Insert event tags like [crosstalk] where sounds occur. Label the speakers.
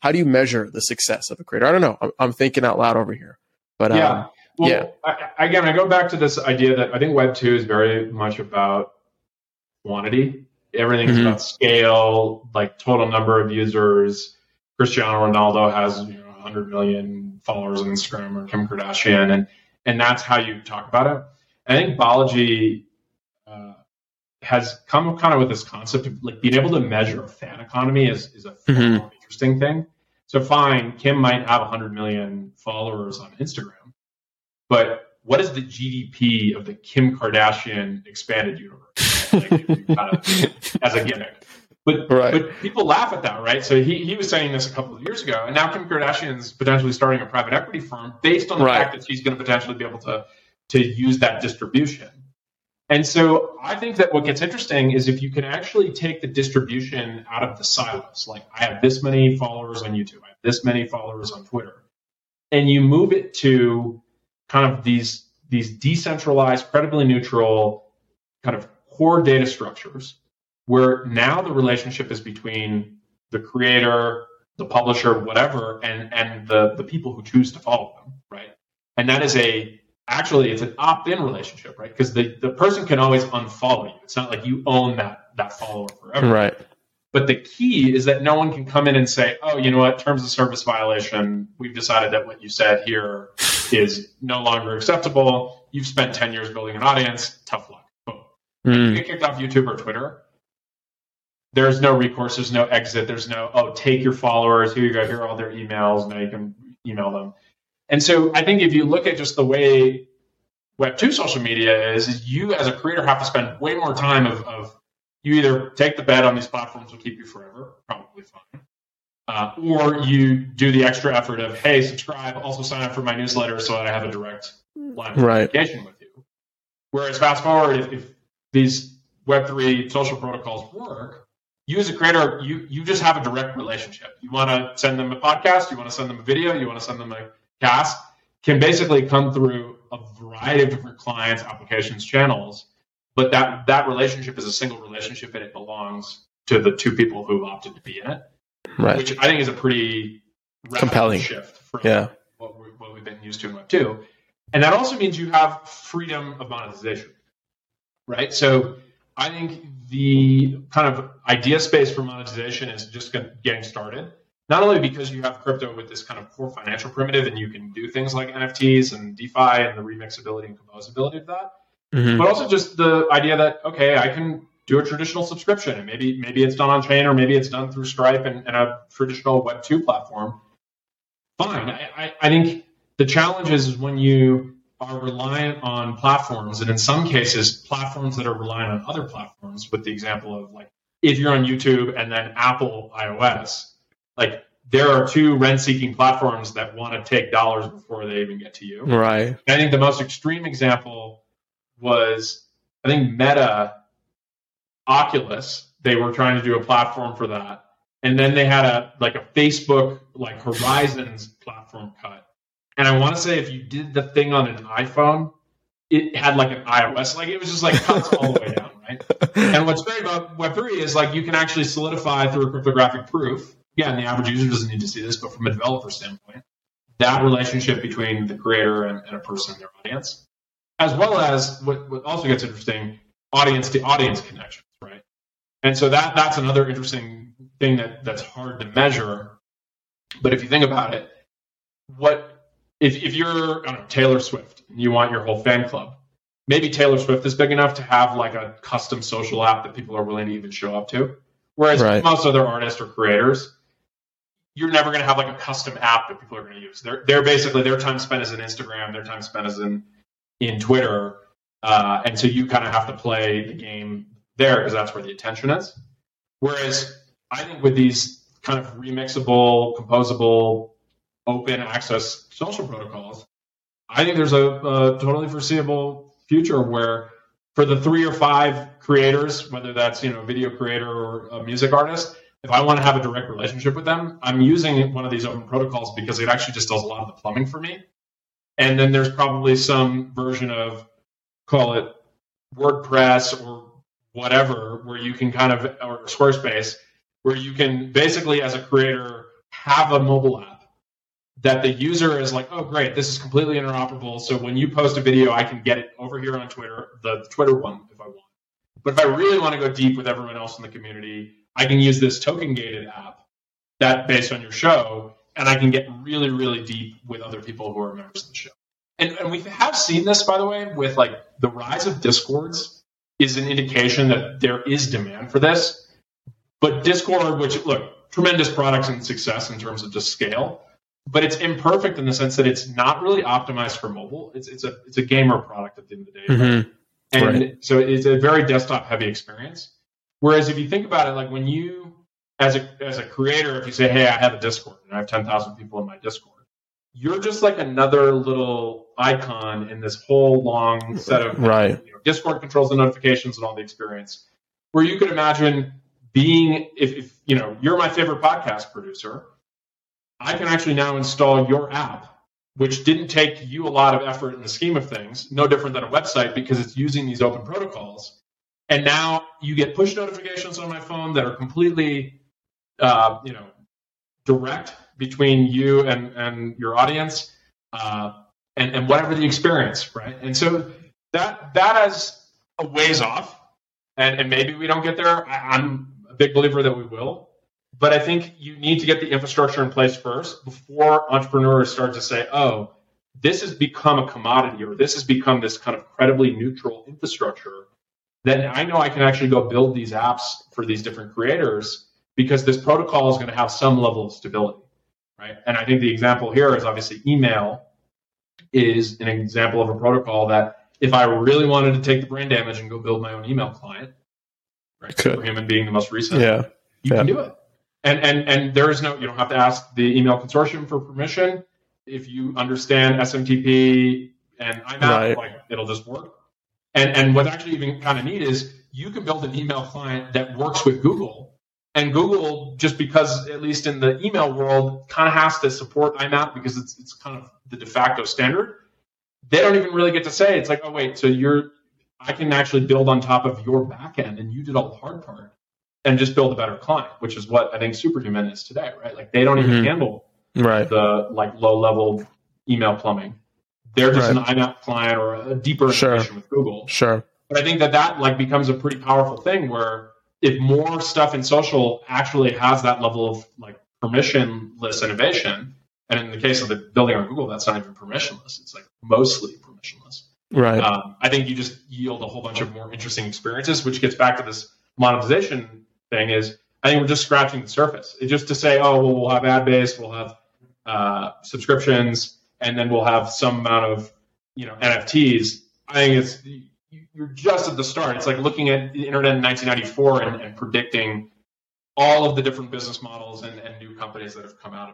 Speaker 1: how do you measure the success of a creator? I don't know. I'm, I'm thinking out loud over here, but
Speaker 2: yeah.
Speaker 1: Um,
Speaker 2: well,
Speaker 1: yeah.
Speaker 2: I, again, I go back to this idea that I think Web two is very much about quantity. Everything's
Speaker 1: Mhm.
Speaker 2: about scale, like total number of users. Cristiano Ronaldo has you know 100 million followers on Instagram, or Kim Kardashian, and and that's how you talk about it. And I think Balaji uh, has come kind of with this concept of like being able to measure a fan economy is is a
Speaker 1: Mhm.
Speaker 2: more interesting thing. So fine, Kim might have 100 million followers on Instagram, but what is the GDP of the Kim Kardashian expanded universe? Like, kind of as a gimmick. But
Speaker 1: Right.
Speaker 2: but people laugh at that, right? So he, he was saying this a couple of years ago, and now Kim Kardashian's potentially starting a private equity firm based on the
Speaker 1: Right.
Speaker 2: fact that she's going to potentially be able to to use that distribution. And so I think that what gets interesting is if you can actually take the distribution out of the silos, like I have this many followers on YouTube, I have this many followers on Twitter, and you move it to kind of these these decentralized, credibly neutral, kind of core data structures, where now the relationship is between the creator, the publisher, whatever, and and the the people who choose to follow them, right? And that is a actually it's an opt-in relationship, right? Because the, the person can always unfollow you. It's not like you own that that follower forever.
Speaker 1: right.
Speaker 2: But the key is that no one can come in and say, "Oh, you know what? Terms of service violation. We've decided that what you said here is no longer acceptable. You've spent ten years building an audience. Tough luck." Boom. You
Speaker 1: Mm,
Speaker 2: get kicked off YouTube or Twitter. There's no recourse. There's no exit. There's no oh, take your followers. Here you go. Here are all their emails. Now you can email them. And so I think if you look at just the way Web two social media is, is you as a creator have to spend way more time of, of you either take the bet on these platforms will keep you forever, probably fine, uh, or you do the extra effort of hey, subscribe, also sign up for my newsletter so that I have a direct line of
Speaker 1: Right.
Speaker 2: communication with you. Whereas fast forward, if, if these Web three social protocols work, you as a creator, you you just have a direct relationship. You want to send them a podcast, you want to send them a video, you want to send them a cast, can basically come through a variety of different clients, applications, channels. But that that relationship is a single relationship, and it belongs to the two people who opted to be in it,
Speaker 1: right.
Speaker 2: which I think is a pretty
Speaker 1: Compelling.
Speaker 2: shift from
Speaker 1: Yeah.
Speaker 2: what, we, what we've been used to in Web two. And that also means you have freedom of monetization, right? So I think the kind of idea space for monetization is just getting started. Not only because you have crypto with this kind of core financial primitive and you can do things like NFTs and DeFi and the remixability and composability of that,
Speaker 1: Mhm.
Speaker 2: but also just the idea that okay, I can do a traditional subscription and maybe maybe it's done on chain or maybe it's done through Stripe and, and a traditional Web two platform. Fine, I, I, I think the challenge is when you are reliant on platforms, and in some cases, platforms that are reliant on other platforms. With the example of like if you're on YouTube and then Apple iOS, like there are two rent-seeking platforms that want to take dollars before they even get to you.
Speaker 1: Right.
Speaker 2: And I think the most extreme example was I think Meta Oculus. They were trying to do a platform for that. And then they had a like a Facebook like Horizons platform cut. And I want to say if you did the thing on an iPhone, it had like an iOS, like it was just like cuts all the way down, right? [laughs] And what's great about Web3 is like you can actually solidify through a cryptographic proof. Again, the average user doesn't need to see this, but from a developer standpoint, that relationship between the creator and, and a person in their audience, as well as what, what also gets interesting, audience to audience connections, right? And so that that's another interesting thing that that's hard to measure. But if you think about it, what if if you're I don't know, Taylor Swift and you want your whole fan club, maybe Taylor Swift is big enough to have like a custom social app that people are willing to even show up to. Whereas
Speaker 1: Right.
Speaker 2: most other artists or creators, you're never going to have like a custom app that people are going to use. They're they're basically their time spent is in Instagram, their time spent is in in Twitter, uh, and so you kind of have to play the game there because that's where the attention is. Whereas I think with these kind of remixable, composable, open access social protocols, I think there's a, a totally foreseeable future where for the three or five creators, whether that's you know a video creator or a music artist, if I want to have a direct relationship with them, I'm using one of these open protocols because it actually just does a lot of the plumbing for me. And then there's probably some version of call it WordPress or whatever, where you can kind of or Squarespace, where you can basically as a creator have a mobile app that the user is like, oh, great, this is completely interoperable. So when you post a video, I can get it over here on Twitter, the Twitter one, if I want. But if I really want to go deep with everyone else in the community, I can use this token gated app that based on your show, and I can get really, really deep with other people who are members of the show. And, and we have seen this, by the way, with like the rise of discords is an indication that there is demand for this. But Discord, which look, tremendous products and success in terms of just scale, but it's imperfect in the sense that it's not really optimized for mobile. It's it's a it's a gamer product at the end of the day,
Speaker 1: Mhm.
Speaker 2: And
Speaker 1: Right.
Speaker 2: so it's a very desktop heavy experience. Whereas if you think about it, like when you as a as a creator, if you say, "Hey, I have a Discord and I have ten thousand people in my Discord," you're just like another little icon in this whole long set of
Speaker 1: Right.
Speaker 2: you know, Discord controls the notifications and all the experience. Where you could imagine being, if, if you know, you're my favorite podcast producer, I can actually now install your app, which didn't take you a lot of effort in the scheme of things, no different than a website because it's using these open protocols. And now you get push notifications on my phone that are completely, uh, you know, direct between you and, and your audience, uh, and, and whatever the experience, right? And so that that is a ways off, and, and maybe we don't get there. I, I'm a big believer that we will, but I think you need to get the infrastructure in place first before entrepreneurs start to say, "Oh, this has become a commodity, or this has become this kind of credibly neutral infrastructure." Then I know I can actually go build these apps for these different creators because this protocol is going to have some level of stability, right? And I think the example here is obviously email is an example of a protocol that if I really wanted to take the brain damage and go build my own email client, right?
Speaker 1: Could.
Speaker 2: Superhuman being the most recent,
Speaker 1: Yeah.
Speaker 2: you can do it. And and and there is no you don't have to ask the email consortium for permission. If you understand SMTP and IMAP,
Speaker 1: Right.
Speaker 2: like it'll just work. And and what's actually even kind of neat is you can build an email client that works with Google. And Google, just because at least in the email world, kind of has to support IMAP because it's it's kind of the de facto standard. They don't even really get to say it's like, oh wait, so you're I can actually build on top of your backend and you did all the hard part and just build a better client, which is what I think Superhuman is today, right? Like they don't even
Speaker 1: Mhm.
Speaker 2: handle
Speaker 1: Right.
Speaker 2: the like low level email plumbing. They're just an IMAP client or a deeper
Speaker 1: Sure.
Speaker 2: integration with Google.
Speaker 1: Sure.
Speaker 2: But I think that that like becomes a pretty powerful thing where if more stuff in social actually has that level of like permissionless innovation, and in the case of the building on Google, that's not even permissionless. It's like mostly permissionless
Speaker 1: Right.
Speaker 2: um, I think you just yield a whole bunch of more interesting experiences, which gets back to this monetization thing. Is I think we're just scratching the surface. It's just to say, oh, well, we'll have ad based, we'll have uh, subscriptions, and then we'll have some amount of you know NFTs. I think it's you're just at the start. It's like looking at the internet in 1994 and, and predicting all of the different business models and, and new companies that have come out of